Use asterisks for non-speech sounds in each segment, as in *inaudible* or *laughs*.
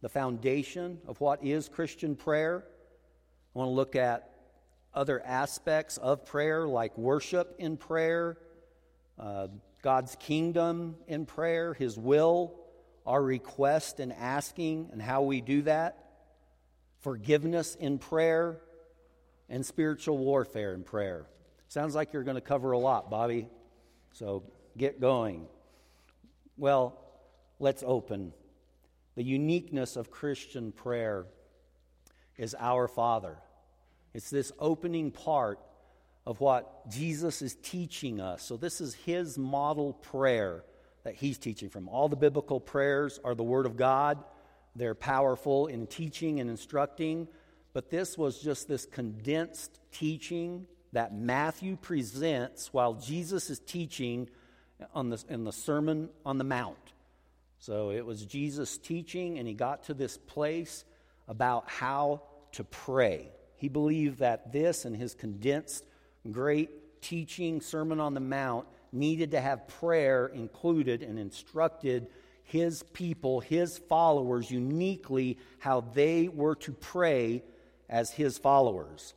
the foundation of what is Christian prayer. I want to look at other aspects of prayer, like worship in prayer, uh, God's kingdom in prayer, His will, our request and asking, and how we do that, forgiveness in prayer, and spiritual warfare in prayer. Sounds like you're going to cover a lot, Bobby. So get going. Well, let's open. The uniqueness of Christian prayer is Our Father. It's this opening part of what Jesus is teaching us. So, this is his model prayer that he's teaching from. All the biblical prayers are the Word of God, they're powerful in teaching and instructing. But this was just this condensed teaching that Matthew presents while Jesus is teaching on the, in the Sermon on the Mount. So it was Jesus teaching, and he got to this place about how to pray. He believed that this and his condensed, great teaching, Sermon on the Mount, needed to have prayer included and instructed his people, his followers, uniquely how they were to pray as his followers.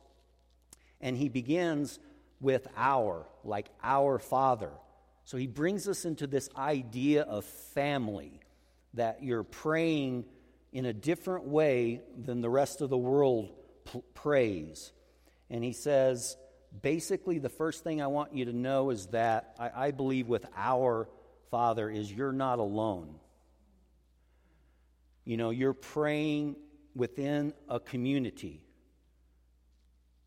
And he begins with our, like our Father. So he brings us into this idea of family, that you're praying in a different way than the rest of the world p- prays. And he says, basically, the first thing I want you to know is that I, I believe with our Father is you're not alone. You know, you're praying within a community.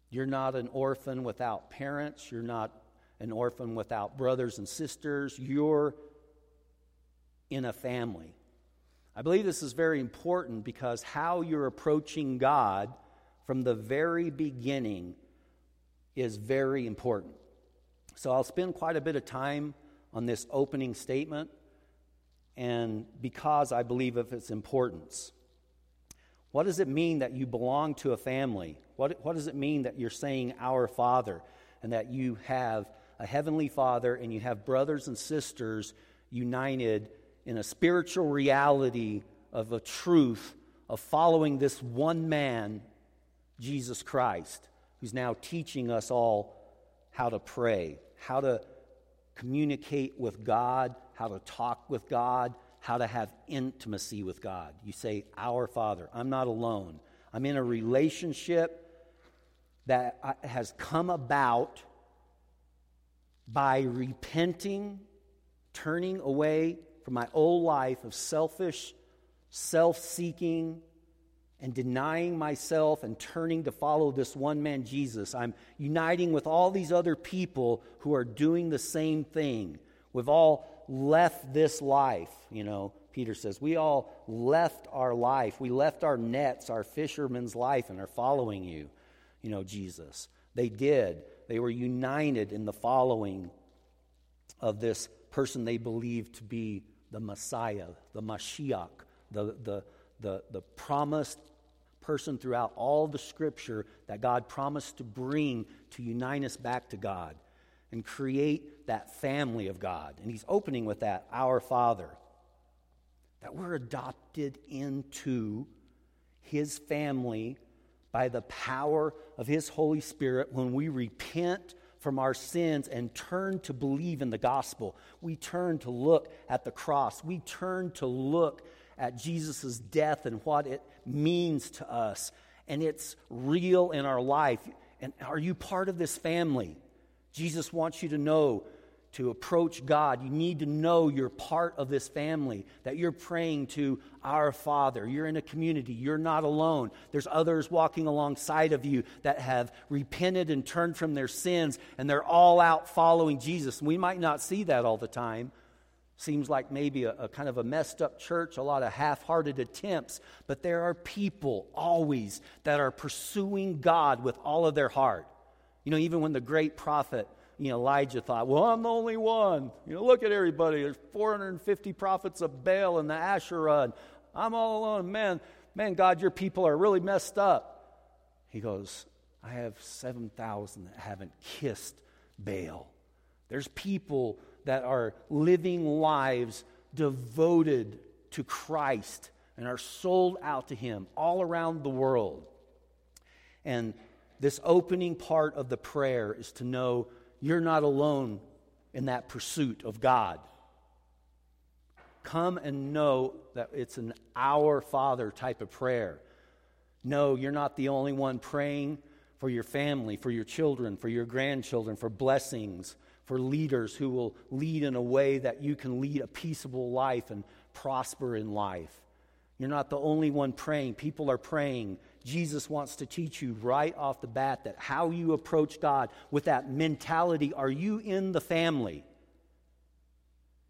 You're not an orphan without parents. You're not an orphan without brothers and sisters. You're in a family. I believe this is very important because how you're approaching God from the very beginning is very important. So I'll spend quite a bit of time on this opening statement, and because I believe of its importance. What does it mean that you belong to a family? What, what does it mean that you're saying, Our Father, and that you have a Heavenly Father and you have brothers and sisters united in a spiritual reality of a truth of following this one man, Jesus Christ, who's now teaching us all how to pray, how to communicate with God, how to talk with God, how to have intimacy with God. You say, Our Father. I'm not alone. I'm in a relationship that uh, has come about by repenting, turning away from my old life of selfish, self seeking, and denying myself and turning to follow this one man, Jesus. I'm uniting with all these other people who are doing the same thing. We've all left this life, you know. Peter says, We all left our life. We left our nets, our fisherman's life, and are following you, you know, Jesus. They did. They were united in the following of this person they believed to be the Messiah, the Mashiach, the, the, the, the promised person throughout all the scripture that God promised to bring to unite us back to God and create that family of God. And he's opening with that, our Father, that we're adopted into his family by the power of His Holy Spirit when we repent from our sins and turn to believe in the gospel. We turn to look at the cross. We turn to look at Jesus' death and what it means to us. And it's real in our life. And are you part of this family? Jesus wants you to know to approach God, you need to know you're part of this family, that you're praying to our Father. You're in a community. You're not alone. There's others walking alongside of you that have repented and turned from their sins, and they're all out following Jesus. we might not see that all the time. Seems like maybe a, a kind of a messed up church, a lot of half hearted attempts, but there are people always that are pursuing God with all of their heart. You know, even when the great prophet you know, Elijah thought, well, I'm the only one. You know, look at everybody. There's 450 prophets of Baal and the Asherah, and I'm all alone. Man, man, God, your people are really messed up. He goes, I have 7,000 that haven't kissed Baal. There's people that are living lives devoted to Christ and are sold out to Him all around the world. And this opening part of the prayer is to know you're not alone in that pursuit of God. Come and know that it's an Our Father type of prayer. No, you're not the only one praying for your family, for your children, for your grandchildren, for blessings, for leaders who will lead in a way that you can lead a peaceable life and prosper in life. You're not the only one praying. People are praying. Jesus wants to teach you right off the bat that how you approach God with that mentality are you in the family?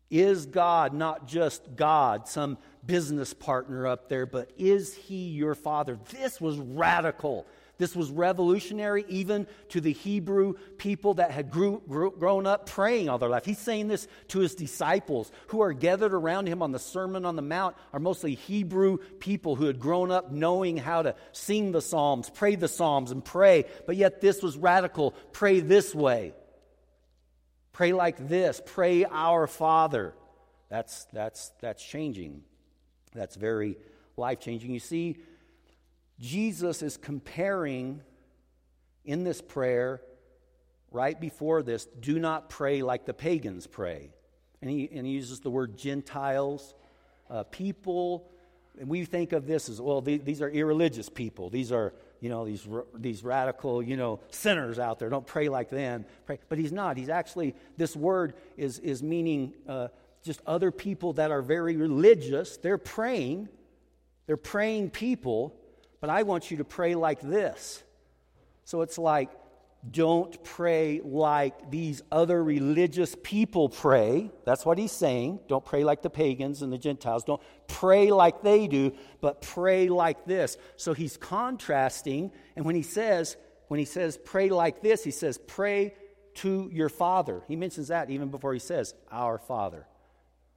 Is God not just God, some business partner up there, but is He your Father? This was radical. This was revolutionary even to the Hebrew people that had grew, grew, grown up praying all their life. He's saying this to his disciples who are gathered around him on the Sermon on the Mount, are mostly Hebrew people who had grown up knowing how to sing the Psalms, pray the Psalms, and pray. But yet this was radical. Pray this way. Pray like this. Pray our Father. That's, that's, that's changing. That's very life changing. You see, Jesus is comparing in this prayer, right before this, do not pray like the pagans pray. And he, and he uses the word Gentiles, uh, people. And we think of this as, well, these are irreligious people. These are, you know, these, these radical, you know, sinners out there. Don't pray like them. Pray. But he's not. He's actually, this word is, is meaning uh, just other people that are very religious. They're praying. They're praying people but I want you to pray like this. So it's like, don't pray like these other religious people pray. That's what he's saying. Don't pray like the pagans and the Gentiles. Don't pray like they do, but pray like this. So he's contrasting. And when he says, when he says pray like this, he says pray to your Father. He mentions that even before he says our Father.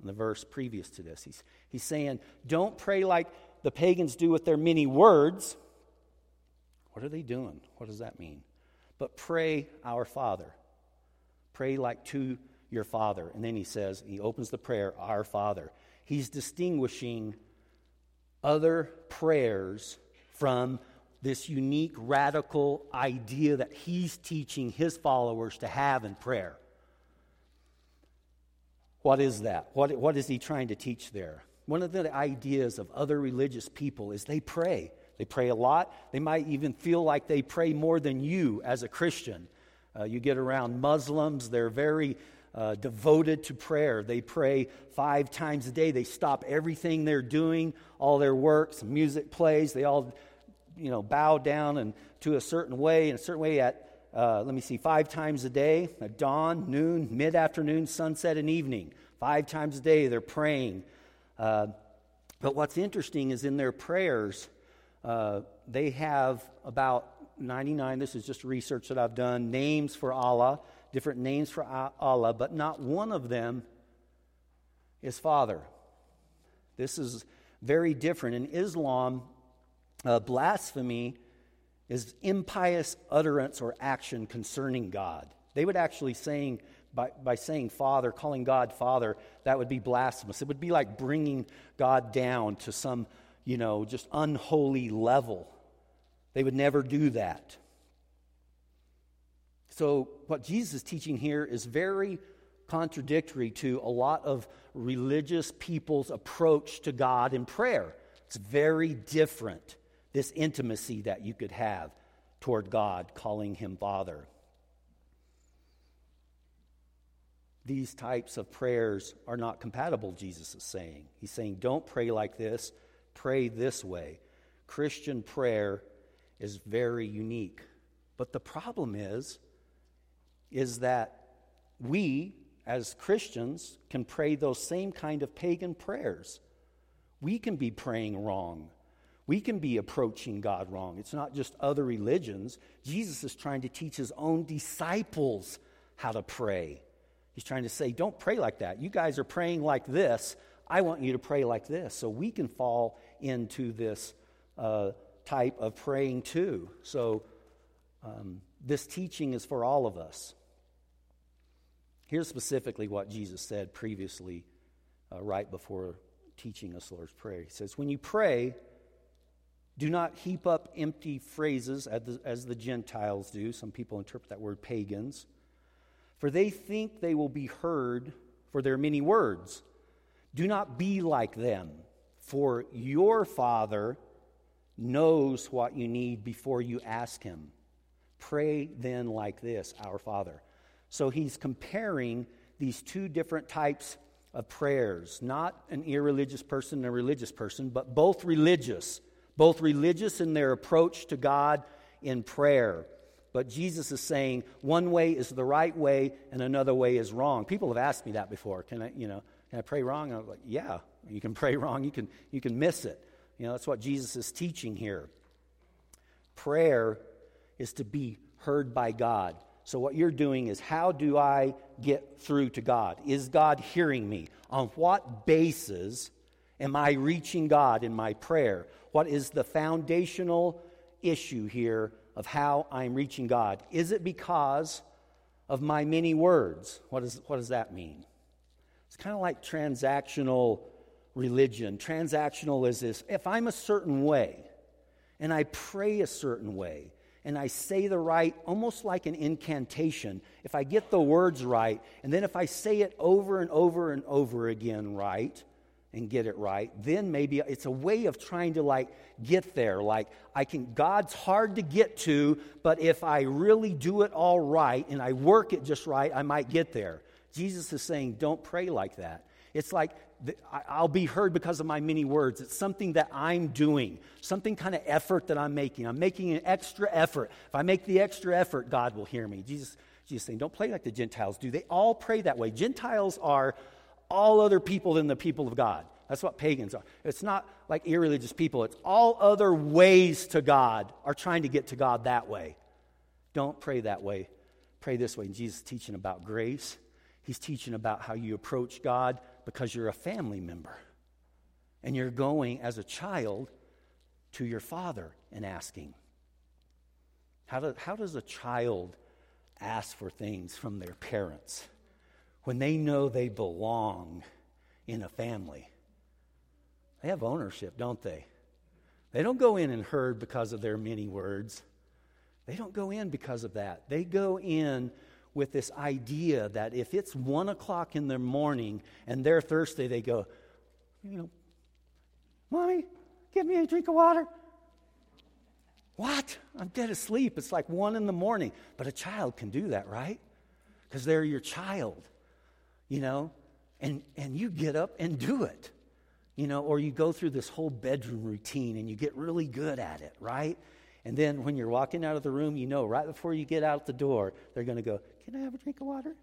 In the verse previous to this, he's, he's saying, don't pray like the pagans do with their many words. What are they doing? What does that mean? But pray, our Father. Pray like to your Father. And then he says, he opens the prayer, our Father. He's distinguishing other prayers from this unique, radical idea that he's teaching his followers to have in prayer. What is that? What, what is he trying to teach there? One of the ideas of other religious people is they pray. They pray a lot. They might even feel like they pray more than you as a Christian. Uh, you get around Muslims, they're very uh, devoted to prayer. They pray five times a day. They stop everything they're doing, all their works, music plays. They all, you know, bow down and to a certain way, in a certain way at, uh, let me see, five times a day, at dawn, noon, mid afternoon, sunset, and evening. Five times a day they're praying. Uh, but what's interesting is in their prayers, uh, they have about 99, this is just research that I've done, names for Allah, different names for Allah, but not one of them is Father. This is very different. In Islam, uh, blasphemy is impious utterance or action concerning God. They would actually saying by, by saying Father, calling God Father, that would be blasphemous. It would be like bringing God down to some, you know, just unholy level. They would never do that. So, what Jesus is teaching here is very contradictory to a lot of religious people's approach to God in prayer. It's very different, this intimacy that you could have toward God, calling him Father. These types of prayers are not compatible, Jesus is saying. He's saying, don't pray like this, pray this way. Christian prayer is very unique. But the problem is, is that we, as Christians, can pray those same kind of pagan prayers. We can be praying wrong. We can be approaching God wrong. It's not just other religions. Jesus is trying to teach his own disciples how to pray. He's trying to say, don't pray like that. You guys are praying like this. I want you to pray like this. So we can fall into this uh, type of praying too. So um, this teaching is for all of us. Here's specifically what Jesus said previously, uh, right before teaching us Lord's Prayer. He says, When you pray, do not heap up empty phrases as the, as the Gentiles do. Some people interpret that word pagans. For they think they will be heard for their many words. Do not be like them, for your Father knows what you need before you ask Him. Pray then like this Our Father. So he's comparing these two different types of prayers not an irreligious person and a religious person, but both religious both religious in their approach to God in prayer. But Jesus is saying one way is the right way and another way is wrong. People have asked me that before. Can I, you know, can I pray wrong? I'm like, yeah, you can *laughs* pray wrong. You can, you can miss it. You know, that's what Jesus is teaching here. Prayer is to be heard by God. So, what you're doing is, how do I get through to God? Is God hearing me? On what basis am I reaching God in my prayer? what is the foundational issue here of how I'm reaching God? Is it because of my many words? What, is, what does that mean? It's kind of like transactional religion. Transactional is this if I'm a certain way and I pray a certain way, and I say the right, almost like an incantation, if I get the words right, and then if I say it over and over and over again right, and get it right, then maybe it's a way of trying to like get there. Like, I can, God's hard to get to, but if I really do it all right and I work it just right, I might get there. Jesus is saying, don't pray like that. It's like, I'll be heard because of my many words. It's something that I'm doing, something kind of effort that I'm making. I'm making an extra effort. If I make the extra effort, God will hear me. Jesus, Jesus saying, don't pray like the Gentiles do. They all pray that way. Gentiles are all other people than the people of God. That's what pagans are. It's not like irreligious people, it's all other ways to God are trying to get to God that way. Don't pray that way. Pray this way. And Jesus is teaching about grace. He's teaching about how you approach God because you're a family member. And you're going as a child to your father and asking. How, do, how does a child ask for things from their parents? When they know they belong in a family. They have ownership, don't they? They don't go in and heard because of their many words. They don't go in because of that. They go in with this idea that if it's one o'clock in the morning and they're thirsty, they go, you know, Mommy, give me a drink of water. What? I'm dead asleep. It's like one in the morning. But a child can do that, right? Because they're your child you know, and, and you get up and do it, you know, or you go through this whole bedroom routine and you get really good at it, right? And then when you're walking out of the room, you know, right before you get out the door, they're going to go, Can I have a drink of water?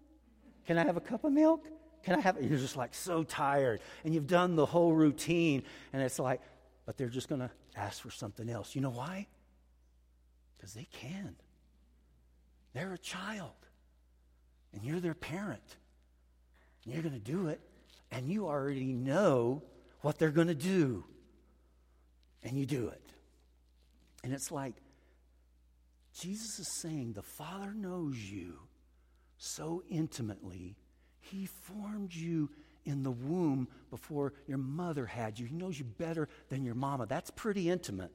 Can I have a cup of milk? Can I have it? You're just like so tired. And you've done the whole routine. And it's like, but they're just going to ask for something else. You know why? Because they can. They're a child. And you're their parent. You're going to do it, and you already know what they're going to do. And you do it. And it's like Jesus is saying the Father knows you so intimately, He formed you in the womb before your mother had you. He knows you better than your mama. That's pretty intimate.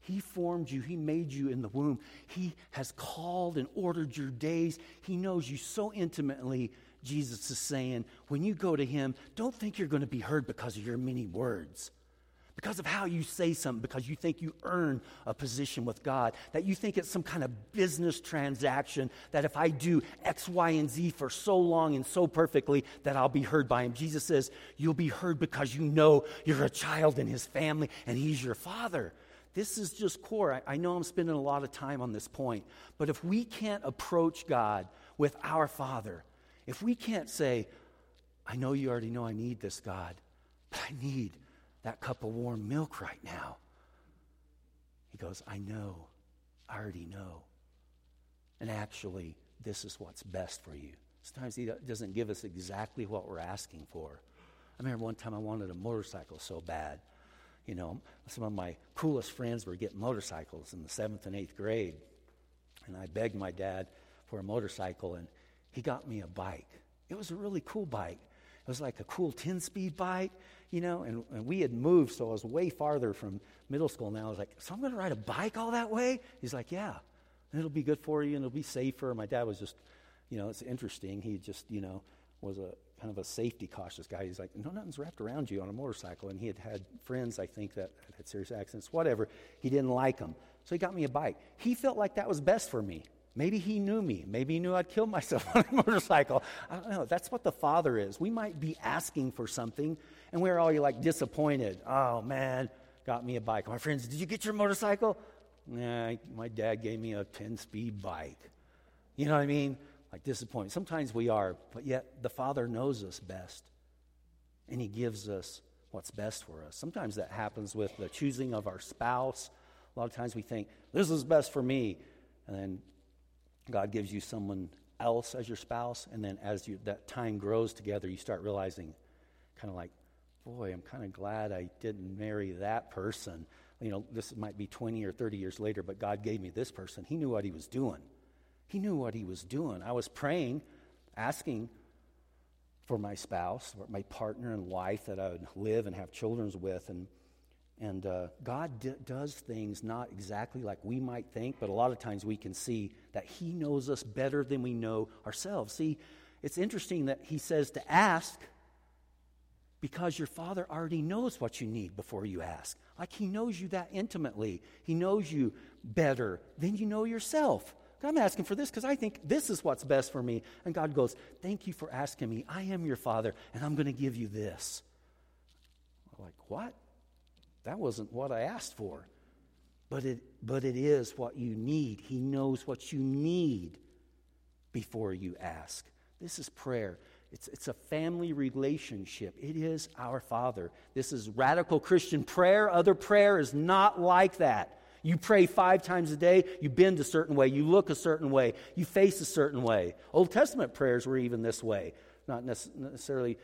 He formed you. He made you in the womb. He has called and ordered your days. He knows you so intimately Jesus is saying, when you go to Him, don't think you're going to be heard because of your many words, because of how you say something, because you think you earn a position with God, that you think it's some kind of business transaction, that if I do X, Y, and Z for so long and so perfectly, that I'll be heard by Him. Jesus says, you'll be heard because you know you're a child in His family and He's your Father. This is just core. I, I know I'm spending a lot of time on this point, but if we can't approach God with our Father, if we can't say, I know you already know I need this, God, but I need that cup of warm milk right now. He goes, I know. I already know. And actually, this is what's best for you. Sometimes He doesn't give us exactly what we're asking for. I remember one time I wanted a motorcycle so bad. You know, some of my coolest friends were getting motorcycles in the seventh and eighth grade. And I begged my dad for a motorcycle, and he got me a bike. It was a really cool bike. It was like a cool 10 speed bike, you know, and, and we had moved, so I was way farther from middle school now. I was like, So I'm going to ride a bike all that way? He's like, Yeah, and it'll be good for you and it'll be safer. My dad was just, you know, it's interesting. He just, you know, was a kind of a safety cautious guy. He's like, No, nothing's wrapped around you on a motorcycle. And he had had friends, I think, that had serious accidents, whatever. He didn't like them. So he got me a bike. He felt like that was best for me. Maybe he knew me. Maybe he knew I'd kill myself *laughs* on a motorcycle. I don't know. That's what the Father is. We might be asking for something, and we're all like disappointed. Oh, man, got me a bike. My friends, did you get your motorcycle? Nah, my dad gave me a 10 speed bike. You know what I mean? Like disappointed. Sometimes we are, but yet the Father knows us best, and He gives us what's best for us. Sometimes that happens with the choosing of our spouse. A lot of times we think, this is best for me. And then God gives you someone else as your spouse, and then as you, that time grows together, you start realizing, kind of like, boy, I'm kind of glad I didn't marry that person. You know, this might be 20 or 30 years later, but God gave me this person. He knew what He was doing. He knew what He was doing. I was praying, asking for my spouse, or my partner and wife that I would live and have children with, and and uh, God d- does things not exactly like we might think, but a lot of times we can see that He knows us better than we know ourselves. See, it's interesting that He says to ask because your Father already knows what you need before you ask. Like He knows you that intimately, He knows you better than you know yourself. I'm asking for this because I think this is what's best for me. And God goes, Thank you for asking me. I am your Father, and I'm going to give you this. I'm like, what? That wasn't what I asked for. But it, but it is what you need. He knows what you need before you ask. This is prayer. It's, it's a family relationship. It is our Father. This is radical Christian prayer. Other prayer is not like that. You pray five times a day, you bend a certain way, you look a certain way, you face a certain way. Old Testament prayers were even this way. Not necessarily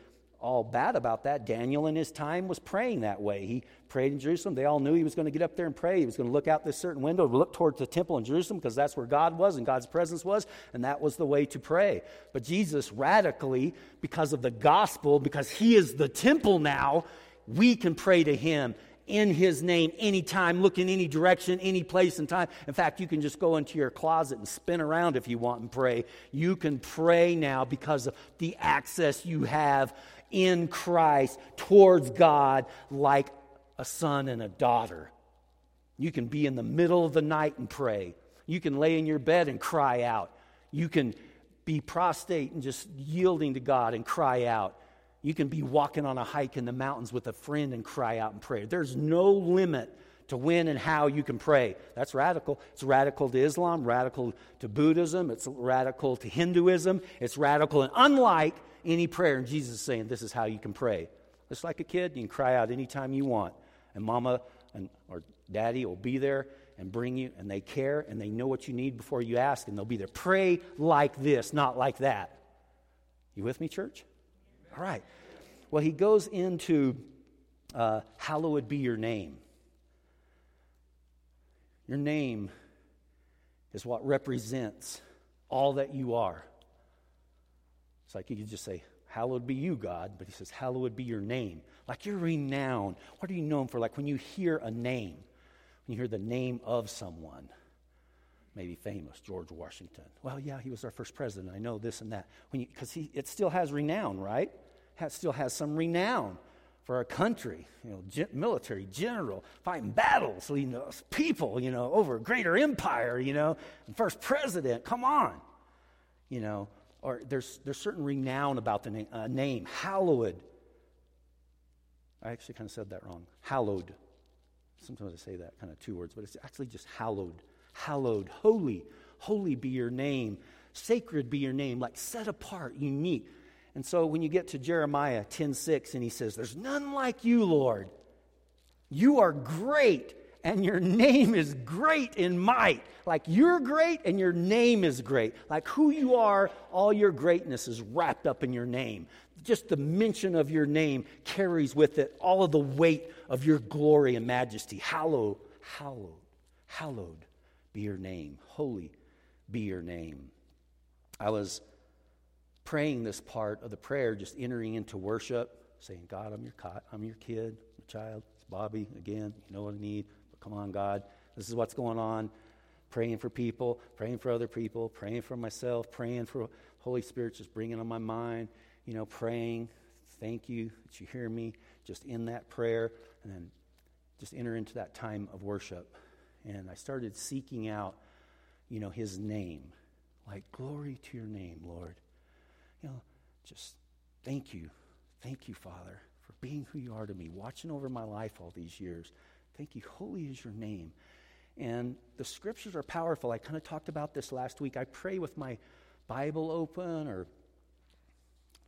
all bad about that. Daniel in his time was praying that way. He prayed in Jerusalem. They all knew he was going to get up there and pray. He was going to look out this certain window, look towards the temple in Jerusalem because that's where God was and God's presence was, and that was the way to pray. But Jesus radically, because of the gospel, because he is the temple now, we can pray to him in his name anytime, look in any direction, any place and time. In fact, you can just go into your closet and spin around if you want and pray. You can pray now because of the access you have in Christ towards God like a son and a daughter. You can be in the middle of the night and pray. You can lay in your bed and cry out. You can be prostrate and just yielding to God and cry out. You can be walking on a hike in the mountains with a friend and cry out and pray. There's no limit to when and how you can pray. That's radical. It's radical to Islam, radical to Buddhism, it's radical to Hinduism, it's radical and unlike any prayer. And Jesus is saying, This is how you can pray. Just like a kid, you can cry out anytime you want. And mama and, or daddy will be there and bring you, and they care and they know what you need before you ask, and they'll be there. Pray like this, not like that. You with me, church? All right. Well, he goes into uh, hallowed be your name. Your name is what represents all that you are. It's like you could just say, Hallowed be you, God, but he says, Hallowed be your name. Like you're renowned. What are you known for? Like when you hear a name, when you hear the name of someone, maybe famous, George Washington. Well, yeah, he was our first president. I know this and that. Because it still has renown, right? It still has some renown for our country, you know, ge- military general, fighting battles, leading us people, you know, over a greater empire, you know, first president, come on, you know, or there's, there's certain renown about the name, uh, name, hallowed. I actually kind of said that wrong. Hallowed. Sometimes I say that kind of two words, but it's actually just hallowed. Hallowed, holy, holy be your name, sacred be your name, like set apart, unique. And so when you get to Jeremiah 10:6 and he says, "There's none like you, Lord. You are great and your name is great in might. Like you're great and your name is great. Like who you are, all your greatness is wrapped up in your name. Just the mention of your name carries with it all of the weight of your glory and majesty. Hallowed, hallowed, hallowed be your name. Holy be your name. I was praying this part of the prayer, just entering into worship, saying, God, I'm your, co- I'm your kid, your child. It's Bobby again. You know what I need. But come on, God. This is what's going on. Praying for people, praying for other people, praying for myself, praying for Holy Spirit just bringing on my mind, you know, praying. Thank you that you hear me just in that prayer. And then just enter into that time of worship. And I started seeking out, you know, his name. Like, glory to your name, Lord. You know, just thank you. Thank you, Father, for being who you are to me, watching over my life all these years. Thank you. Holy is your name. And the scriptures are powerful. I kind of talked about this last week. I pray with my Bible open or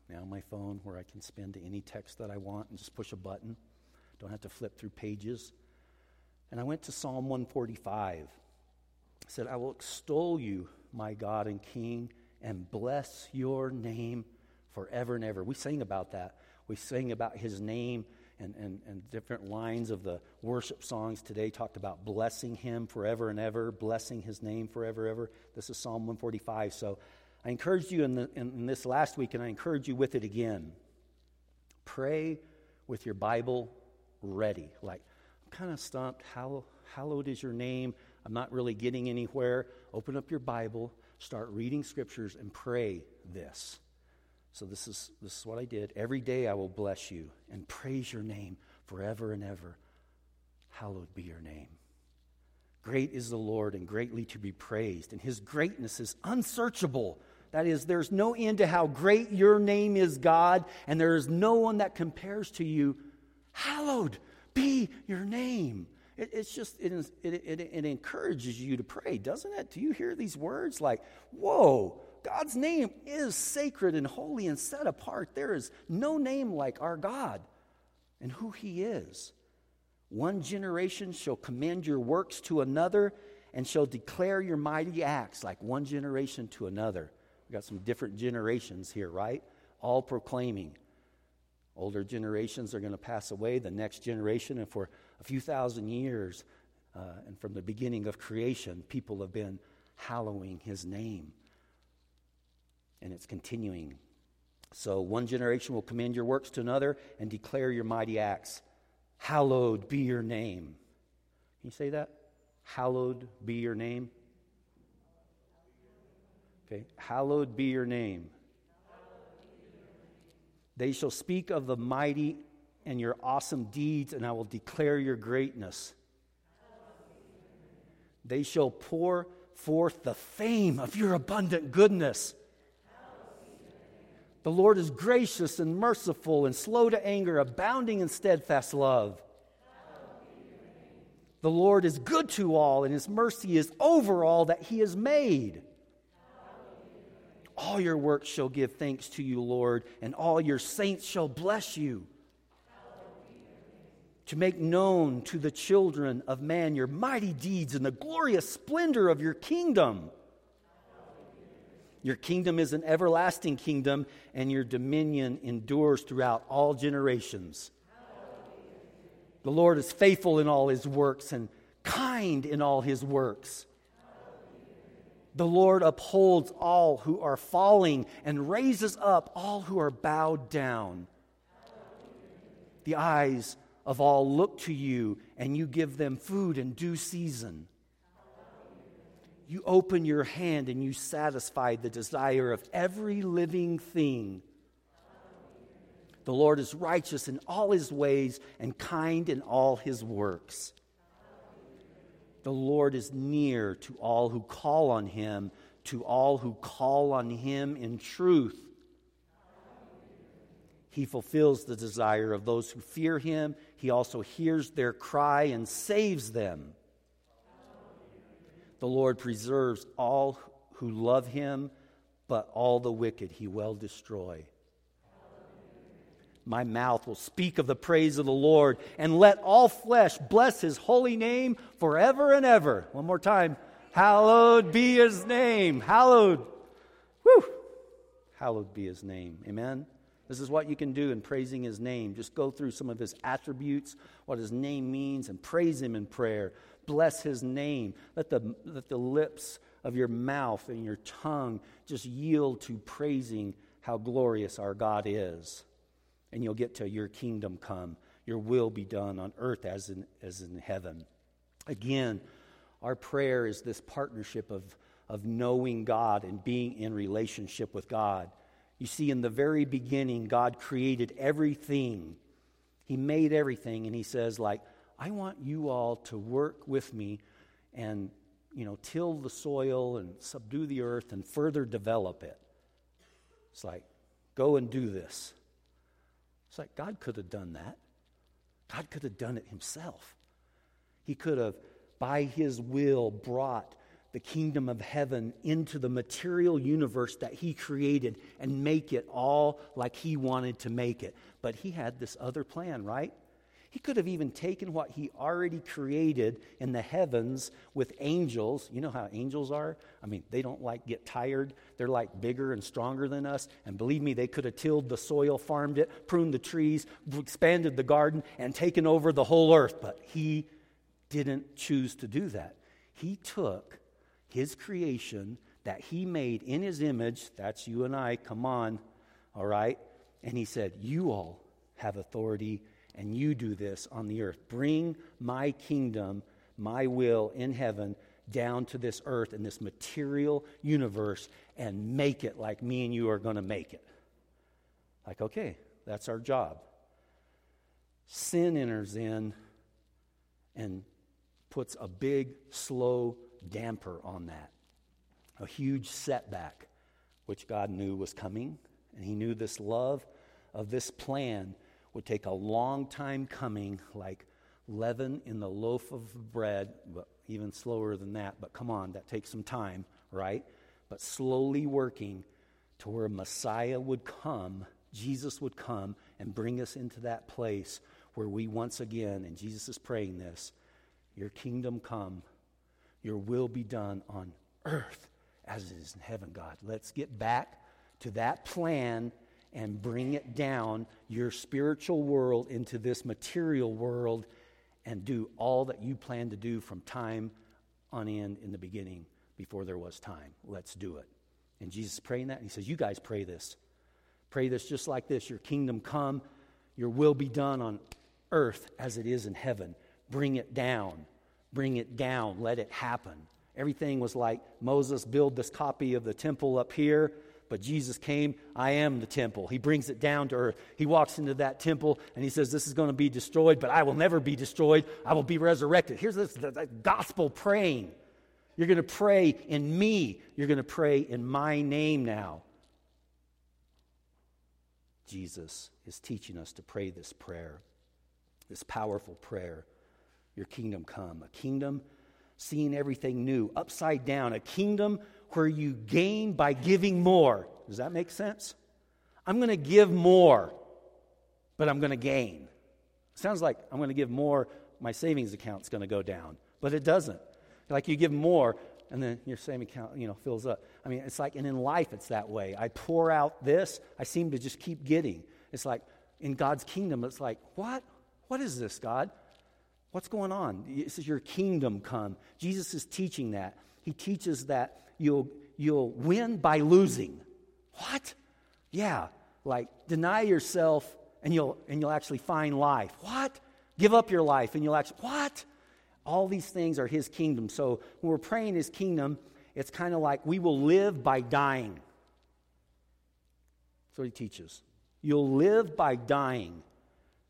now my phone where I can spin to any text that I want and just push a button. Don't have to flip through pages. And I went to Psalm 145. I said, I will extol you, my God and King, and bless your name forever and ever. We sing about that. We sing about his name and, and, and different lines of the worship songs today talked about blessing him forever and ever, blessing his name forever and ever. This is Psalm 145. So I encouraged you in, the, in, in this last week, and I encourage you with it again. Pray with your Bible ready. Like, I'm kind of stumped. How, hallowed is your name. I'm not really getting anywhere. Open up your Bible, start reading scriptures, and pray this. So this is this is what I did. Every day I will bless you and praise your name forever and ever. Hallowed be your name. Great is the Lord and greatly to be praised, and his greatness is unsearchable. That is, there's no end to how great your name is, God, and there is no one that compares to you. Hallowed be your name. It, it's just, it, it, it, it encourages you to pray, doesn't it? Do you hear these words like, whoa, God's name is sacred and holy and set apart. There is no name like our God and who He is. One generation shall commend your works to another and shall declare your mighty acts like one generation to another. We've got some different generations here, right? All proclaiming. Older generations are going to pass away, the next generation, and for a few thousand years, uh, and from the beginning of creation, people have been hallowing his name and it's continuing. So one generation will commend your works to another and declare your mighty acts. Hallowed be your name. Can you say that? Hallowed be your name. Okay, hallowed be your name. They shall speak of the mighty and your awesome deeds, and I will declare your greatness. They shall pour forth the fame of your abundant goodness. The Lord is gracious and merciful and slow to anger, abounding in steadfast love. The Lord is good to all, and his mercy is over all that he has made. All your works shall give thanks to you, Lord, and all your saints shall bless you. To make known to the children of man your mighty deeds and the glorious splendor of your kingdom. Your kingdom is an everlasting kingdom, and your dominion endures throughout all generations. The Lord is faithful in all his works and kind in all his works. The Lord upholds all who are falling and raises up all who are bowed down. The eyes of all look to you, and you give them food in due season you open your hand and you satisfy the desire of every living thing. The Lord is righteous in all his ways and kind in all his works. The Lord is near to all who call on him, to all who call on him in truth. He fulfills the desire of those who fear him. He also hears their cry and saves them. The Lord preserves all who love him, but all the wicked he will destroy. My mouth will speak of the praise of the Lord, and let all flesh bless his holy name forever and ever. One more time. Hallowed be his name. Hallowed. Whew. Hallowed be his name. Amen. This is what you can do in praising his name. Just go through some of his attributes, what his name means, and praise him in prayer bless his name. Let the, let the lips of your mouth and your tongue just yield to praising how glorious our God is. And you'll get to your kingdom come, your will be done on earth as in, as in heaven. Again, our prayer is this partnership of, of knowing God and being in relationship with God. You see, in the very beginning, God created everything. He made everything, and He says, like, I want you all to work with me and, you know, till the soil and subdue the earth and further develop it. It's like, go and do this. It's like God could have done that. God could have done it himself. He could have, by his will, brought the kingdom of heaven into the material universe that he created and make it all like he wanted to make it. But he had this other plan, right? He could have even taken what he already created in the heavens with angels. You know how angels are? I mean, they don't like get tired. They're like bigger and stronger than us. And believe me, they could have tilled the soil, farmed it, pruned the trees, expanded the garden, and taken over the whole earth. But he didn't choose to do that. He took his creation that he made in his image. That's you and I. Come on. All right? And he said, You all have authority and you do this on the earth. Bring my kingdom, my will in heaven down to this earth in this material universe and make it like me and you are going to make it. Like, okay, that's our job. Sin enters in and puts a big, slow damper on that. A huge setback, which God knew was coming. And He knew this love of this plan would take a long time coming, like leaven in the loaf of bread, but even slower than that. But come on, that takes some time, right? But slowly working to where Messiah would come, Jesus would come and bring us into that place where we once again, and Jesus is praying this, your kingdom come, your will be done on earth as it is in heaven, God. Let's get back to that plan and bring it down, your spiritual world, into this material world and do all that you plan to do from time on end in the beginning before there was time. Let's do it. And Jesus is praying that. And he says, You guys pray this. Pray this just like this Your kingdom come, your will be done on earth as it is in heaven. Bring it down. Bring it down. Let it happen. Everything was like Moses build this copy of the temple up here but Jesus came, I am the temple. He brings it down to earth. He walks into that temple and he says, This is going to be destroyed, but I will never be destroyed. I will be resurrected. Here's this gospel praying. You're going to pray in me, you're going to pray in my name now. Jesus is teaching us to pray this prayer, this powerful prayer. Your kingdom come, a kingdom seeing everything new, upside down, a kingdom where you gain by giving more. Does that make sense? I'm going to give more, but I'm going to gain. Sounds like I'm going to give more, my savings account's going to go down, but it doesn't. Like you give more, and then your savings account, you know, fills up. I mean, it's like, and in life, it's that way. I pour out this, I seem to just keep getting. It's like in God's kingdom, it's like, what? What is this, God? What's going on? This is your kingdom come. Jesus is teaching that. He teaches that you'll, you'll win by losing. What? Yeah, like deny yourself and you'll, and you'll actually find life. What? Give up your life and you'll actually, what? All these things are his kingdom. So when we're praying his kingdom, it's kind of like we will live by dying. That's what he teaches. You'll live by dying.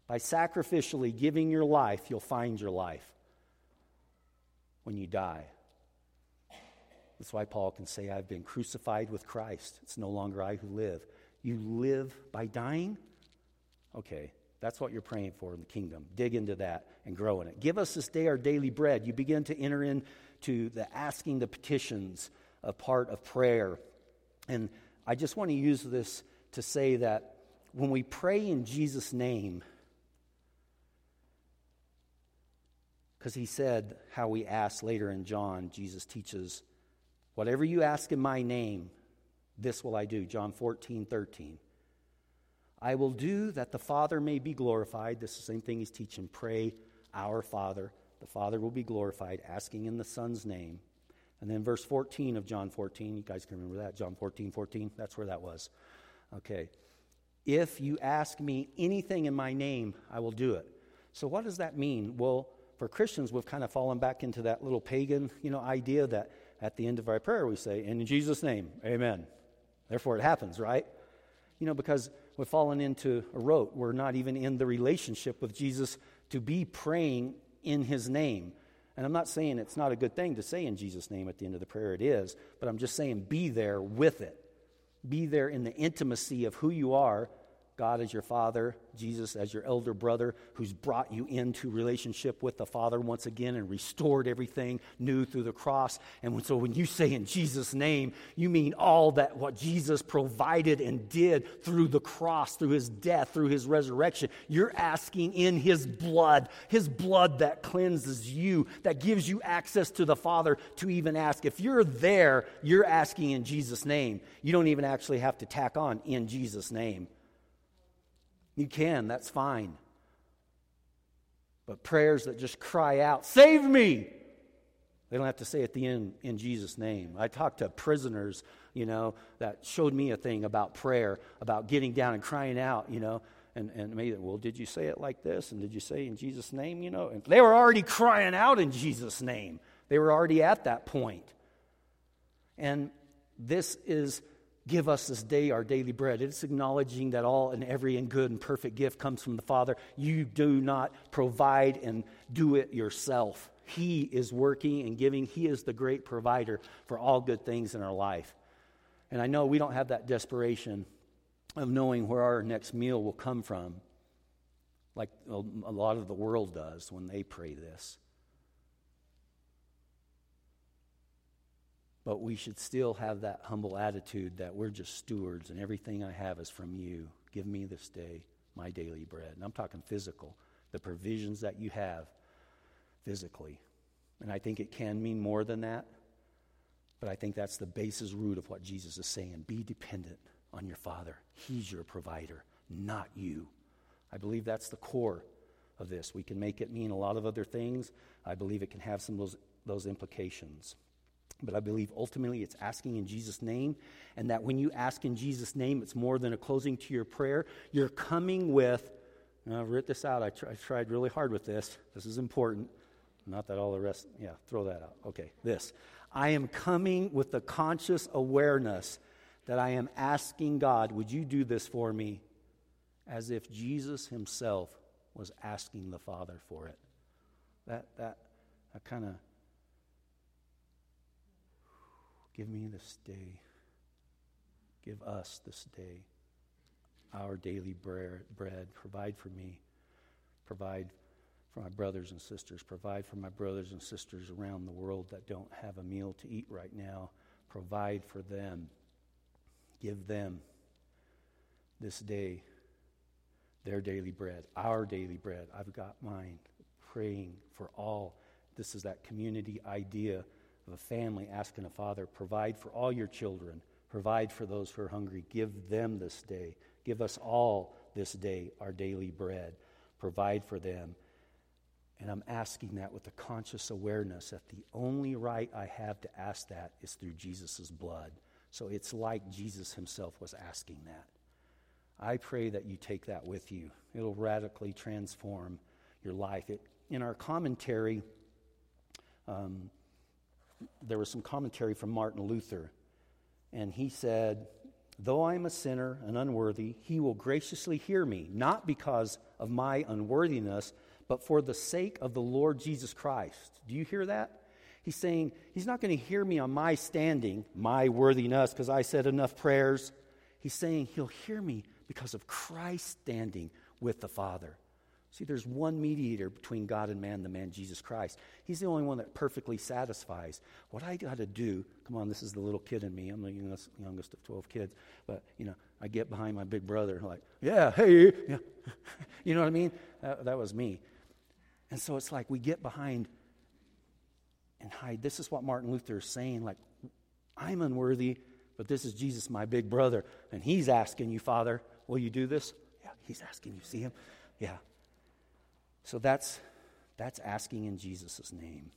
By sacrificially giving your life, you'll find your life when you die. That's why Paul can say, I've been crucified with Christ. It's no longer I who live. You live by dying? Okay, that's what you're praying for in the kingdom. Dig into that and grow in it. Give us this day our daily bread. You begin to enter into the asking the petitions, a part of prayer. And I just want to use this to say that when we pray in Jesus' name, because he said how we ask later in John, Jesus teaches Whatever you ask in my name, this will I do. John 14, 13. I will do that the Father may be glorified. This is the same thing he's teaching. Pray, our Father. The Father will be glorified, asking in the Son's name. And then verse 14 of John 14, you guys can remember that. John 14, 14, that's where that was. Okay. If you ask me anything in my name, I will do it. So, what does that mean? Well, for Christians, we've kind of fallen back into that little pagan, you know, idea that at the end of our prayer we say, "In Jesus' name, Amen." Therefore, it happens, right? You know, because we've fallen into a rote. We're not even in the relationship with Jesus to be praying in His name. And I'm not saying it's not a good thing to say in Jesus' name at the end of the prayer. It is, but I'm just saying be there with it. Be there in the intimacy of who you are God as your father, Jesus as your elder brother, who's brought you into relationship with the Father once again and restored everything new through the cross. And so when you say in Jesus' name, you mean all that what Jesus provided and did through the cross, through his death, through his resurrection. You're asking in his blood, his blood that cleanses you, that gives you access to the Father to even ask. If you're there, you're asking in Jesus' name. You don't even actually have to tack on in Jesus' name. You can, that's fine. But prayers that just cry out, Save me! They don't have to say at the end, in Jesus' name. I talked to prisoners, you know, that showed me a thing about prayer, about getting down and crying out, you know, and, and maybe, well, did you say it like this? And did you say in Jesus' name, you know? And they were already crying out in Jesus' name. They were already at that point. And this is Give us this day our daily bread. It's acknowledging that all and every and good and perfect gift comes from the Father. You do not provide and do it yourself. He is working and giving. He is the great provider for all good things in our life. And I know we don't have that desperation of knowing where our next meal will come from, like a lot of the world does when they pray this. But we should still have that humble attitude that we're just stewards and everything I have is from you. Give me this day my daily bread. And I'm talking physical, the provisions that you have physically. And I think it can mean more than that. But I think that's the basis root of what Jesus is saying. Be dependent on your Father. He's your provider, not you. I believe that's the core of this. We can make it mean a lot of other things. I believe it can have some of those, those implications. But I believe ultimately it's asking in Jesus' name, and that when you ask in Jesus' name, it's more than a closing to your prayer. You're coming with, I wrote this out, I, tr- I tried really hard with this. This is important. Not that all the rest, yeah, throw that out. Okay, this. I am coming with the conscious awareness that I am asking God, would you do this for me? As if Jesus himself was asking the Father for it. That, that, that kind of Give me this day. Give us this day our daily bread. Provide for me. Provide for my brothers and sisters. Provide for my brothers and sisters around the world that don't have a meal to eat right now. Provide for them. Give them this day their daily bread, our daily bread. I've got mine. Praying for all. This is that community idea of a family asking a father, provide for all your children, provide for those who are hungry, give them this day. Give us all this day our daily bread. Provide for them. And I'm asking that with a conscious awareness that the only right I have to ask that is through Jesus' blood. So it's like Jesus himself was asking that. I pray that you take that with you. It'll radically transform your life. It, in our commentary, um, there was some commentary from Martin Luther, and he said, Though I am a sinner and unworthy, he will graciously hear me, not because of my unworthiness, but for the sake of the Lord Jesus Christ. Do you hear that? He's saying he's not going to hear me on my standing, my worthiness, because I said enough prayers. He's saying he'll hear me because of Christ standing with the Father. See, there's one mediator between God and man, the man Jesus Christ. He's the only one that perfectly satisfies. What I got to do, come on, this is the little kid in me. I'm the youngest, youngest of 12 kids. But, you know, I get behind my big brother, like, yeah, hey, yeah. *laughs* you know what I mean? That, that was me. And so it's like we get behind and hide. This is what Martin Luther is saying. Like, I'm unworthy, but this is Jesus, my big brother. And he's asking you, Father, will you do this? Yeah, he's asking you. See him? Yeah. So that's, that's asking in Jesus' name.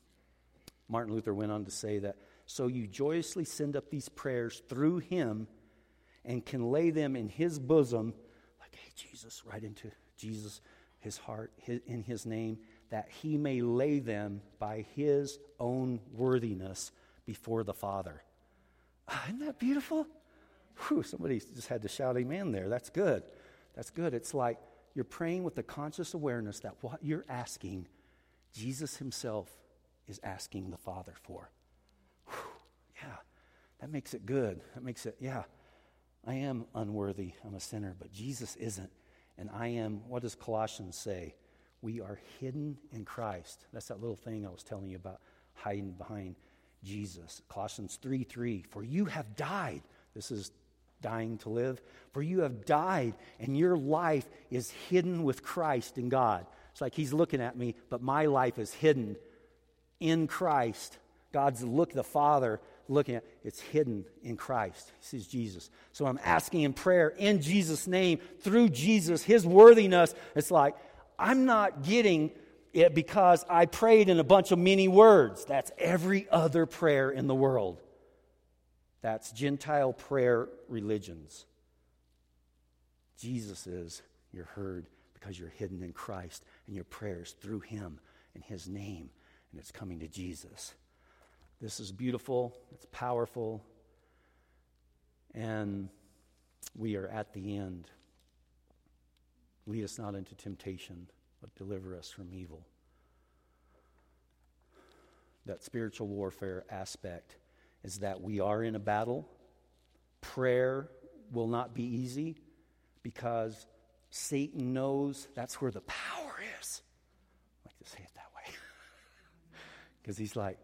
Martin Luther went on to say that, so you joyously send up these prayers through him, and can lay them in his bosom, like, hey, Jesus, right into Jesus, his heart, his, in his name, that he may lay them by his own worthiness before the Father. Ah, isn't that beautiful? Whew, somebody just had to shout amen there. That's good. That's good. It's like you're praying with the conscious awareness that what you're asking, Jesus himself is asking the Father for. Whew, yeah, that makes it good. That makes it, yeah, I am unworthy. I'm a sinner, but Jesus isn't. And I am, what does Colossians say? We are hidden in Christ. That's that little thing I was telling you about hiding behind Jesus. Colossians 3 3. For you have died. This is dying to live. For you have died, and your life is hidden with Christ in God. It's like he's looking at me, but my life is hidden in Christ. God's look, the Father looking at it's hidden in Christ. He sees Jesus. So I'm asking in prayer in Jesus' name, through Jesus, his worthiness. It's like I'm not getting it because I prayed in a bunch of many words. That's every other prayer in the world. That's Gentile prayer religions. Jesus is, you're heard because you're hidden in Christ and your prayers through him in his name, and it's coming to Jesus. This is beautiful, it's powerful, and we are at the end. Lead us not into temptation, but deliver us from evil. That spiritual warfare aspect is that we are in a battle. Prayer will not be easy because Satan knows that's where the power is. I like to say it that way. *laughs* Because he's like,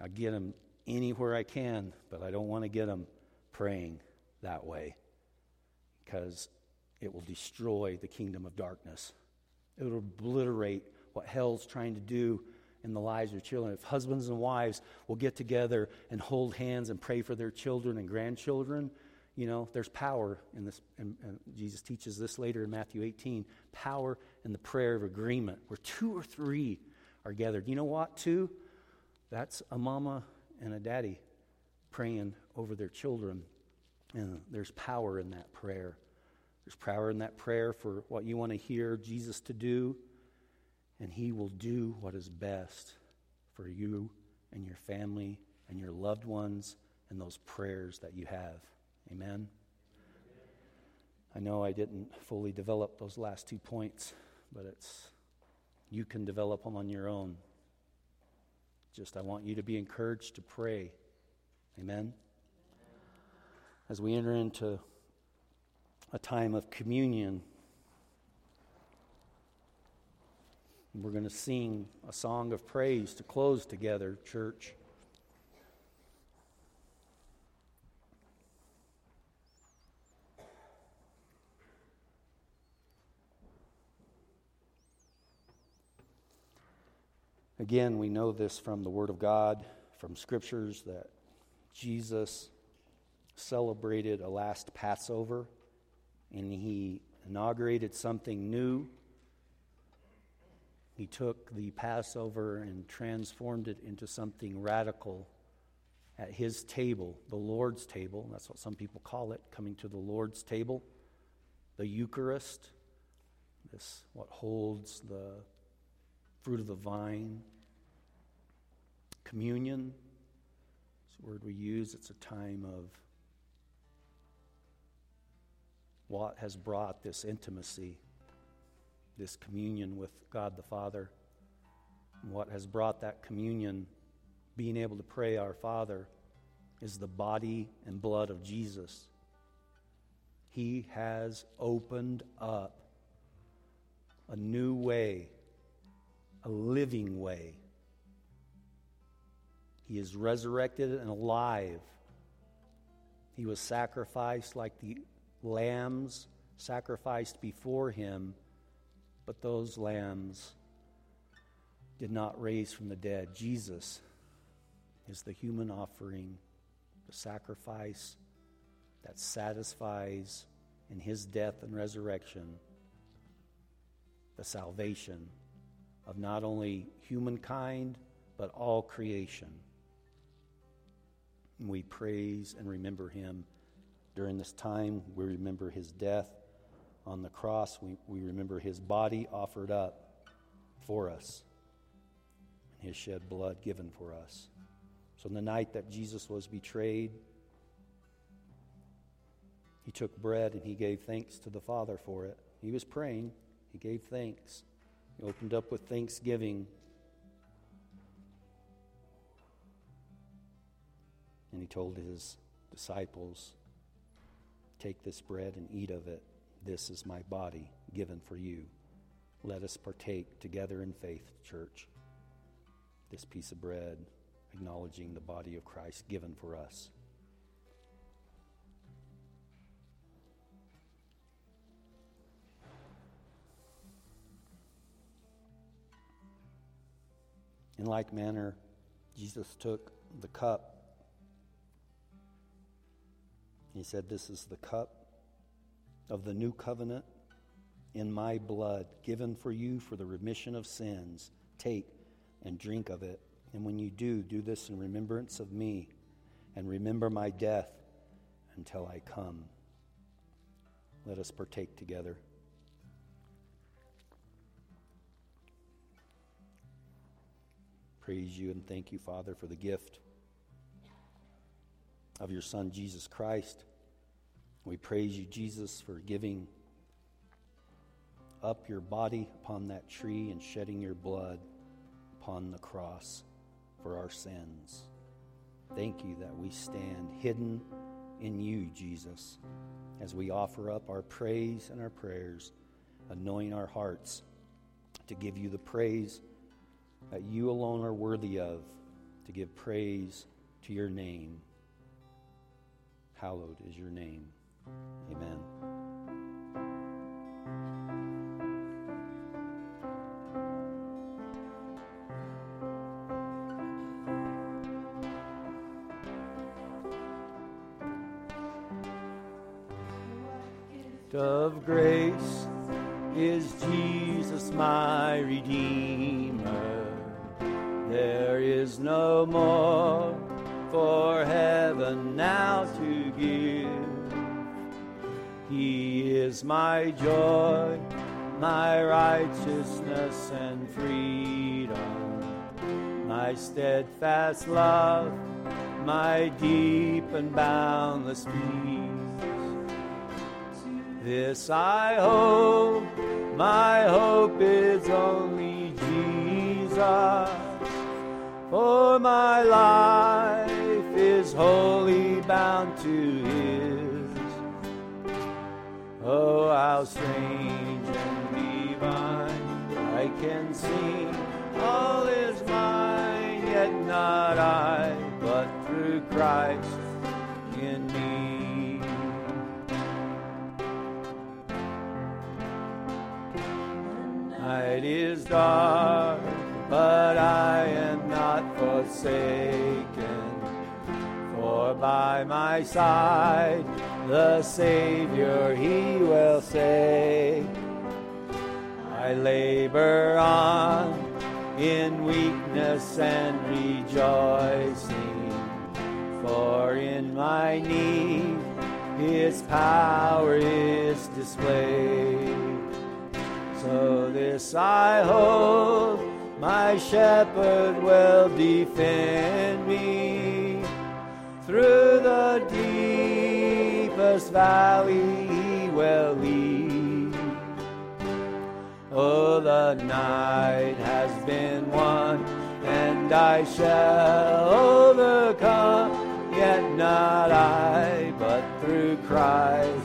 I get him anywhere I can, but I don't want to get him praying that way because it will destroy the kingdom of darkness. It will obliterate what hell's trying to do in the lives of children. If husbands and wives will get together and hold hands and pray for their children and grandchildren, you know, there's power in this. And, and Jesus teaches this later in Matthew 18 power in the prayer of agreement, where two or three are gathered. You know what, two? That's a mama and a daddy praying over their children. And there's power in that prayer. There's power in that prayer for what you want to hear Jesus to do and He will do what is best for you and your family and your loved ones and those prayers that you have. Amen. I know I didn't fully develop those last two points, but it's you can develop them on your own. Just I want you to be encouraged to pray. Amen. As we enter into a time of communion, We're going to sing a song of praise to close together, church. Again, we know this from the Word of God, from scriptures, that Jesus celebrated a last Passover and he inaugurated something new he took the Passover and transformed it into something radical at his table, the Lord's table. That's what some people call it, coming to the Lord's table. The Eucharist, this what holds the fruit of the vine. Communion, it's a word we use. It's a time of what has brought this intimacy this communion with God the Father. What has brought that communion, being able to pray our Father, is the body and blood of Jesus. He has opened up a new way, a living way. He is resurrected and alive. He was sacrificed like the lambs sacrificed before him but those lambs did not raise from the dead. Jesus is the human offering, the sacrifice that satisfies in his death and resurrection the salvation of not only humankind, but all creation. And we praise and remember him During this time, we remember his death on the cross. We, we remember his body offered up for us, and his shed blood given for us. So, on the night that Jesus was betrayed, he took bread and he gave thanks to the Father for it. He was praying, he gave thanks. He opened up with thanksgiving. And he told his disciples, Take this bread and eat of it. This is my body given for you. Let us partake together in faith, church. This piece of bread, acknowledging the body of Christ given for us. In like manner, Jesus took the cup. He said, This is the cup of the new covenant in my blood, given for you for the remission of sins. Take and drink of it. And when you do, do this in remembrance of me, and remember my death until I come. Let us partake together. Praise you and thank you, Father, for the gift of your Son, Jesus Christ. We praise you, Jesus, for giving up your body upon that tree and shedding your blood upon the cross for our sins. Thank you that we stand hidden in you, Jesus, as we offer up our praise and our prayers, anointing our hearts to give you the praise that you alone are worthy of, to give praise to your name. Hallowed is your name. Amen. of grace is Jesus my Redeemer. There is no more is my joy, my righteousness and freedom, my steadfast love, my deep and boundless peace. This I hope, my hope is only Jesus. For my life is wholly bound to His. Oh, how strange and divine I can sing. All is mine, yet not I, but through Christ in me. night is dark, but I am not forsaken. For by my side the Savior he will say, I labor on in weakness and rejoicing, for in my need his power is displayed. So this I hold, my shepherd will defend me through the deepest valley he will lead. Oh, the night has been won, and I shall overcome, yet not I, but through Christ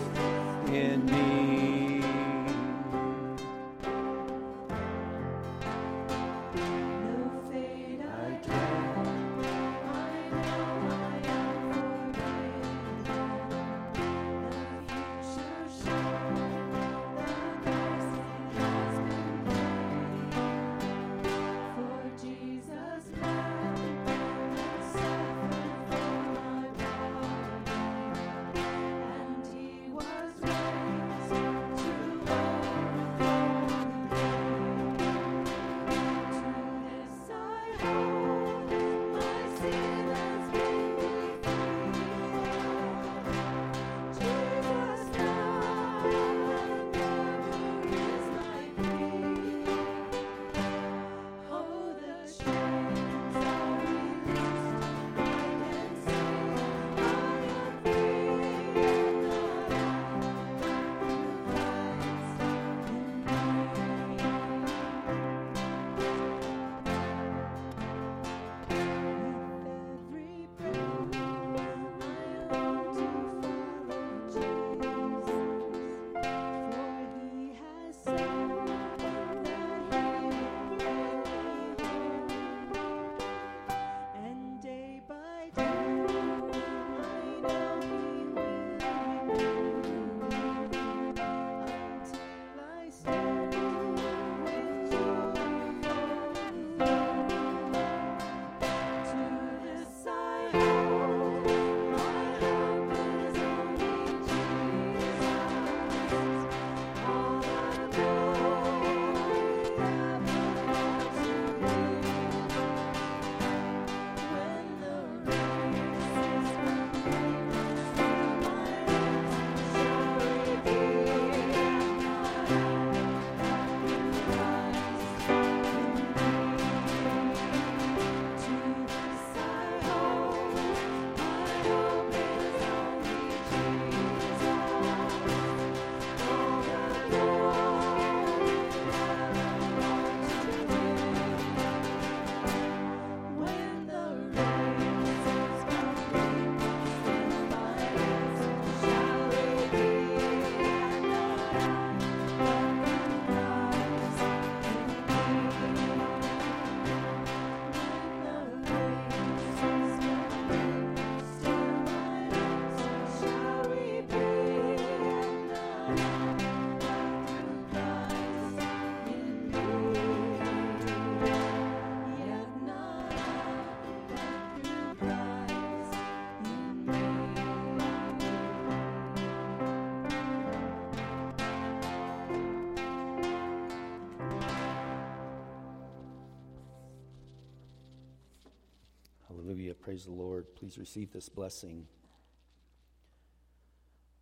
Praise the Lord. Please receive this blessing.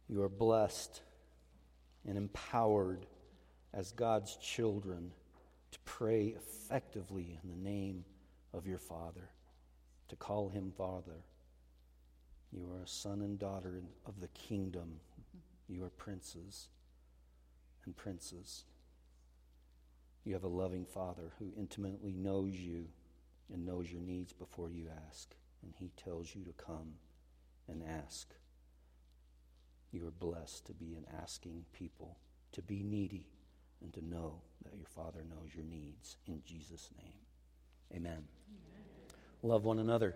You are blessed and empowered as God's children to pray effectively in the name of your Father, to call him Father. You are a son and daughter of the kingdom. You are princes and princes. You have a loving Father who intimately knows you and knows your needs before you ask, and he tells you to come and ask. You are blessed to be an asking people, to be needy, and to know that your Father knows your needs. In Jesus' name, amen. amen. Love one another.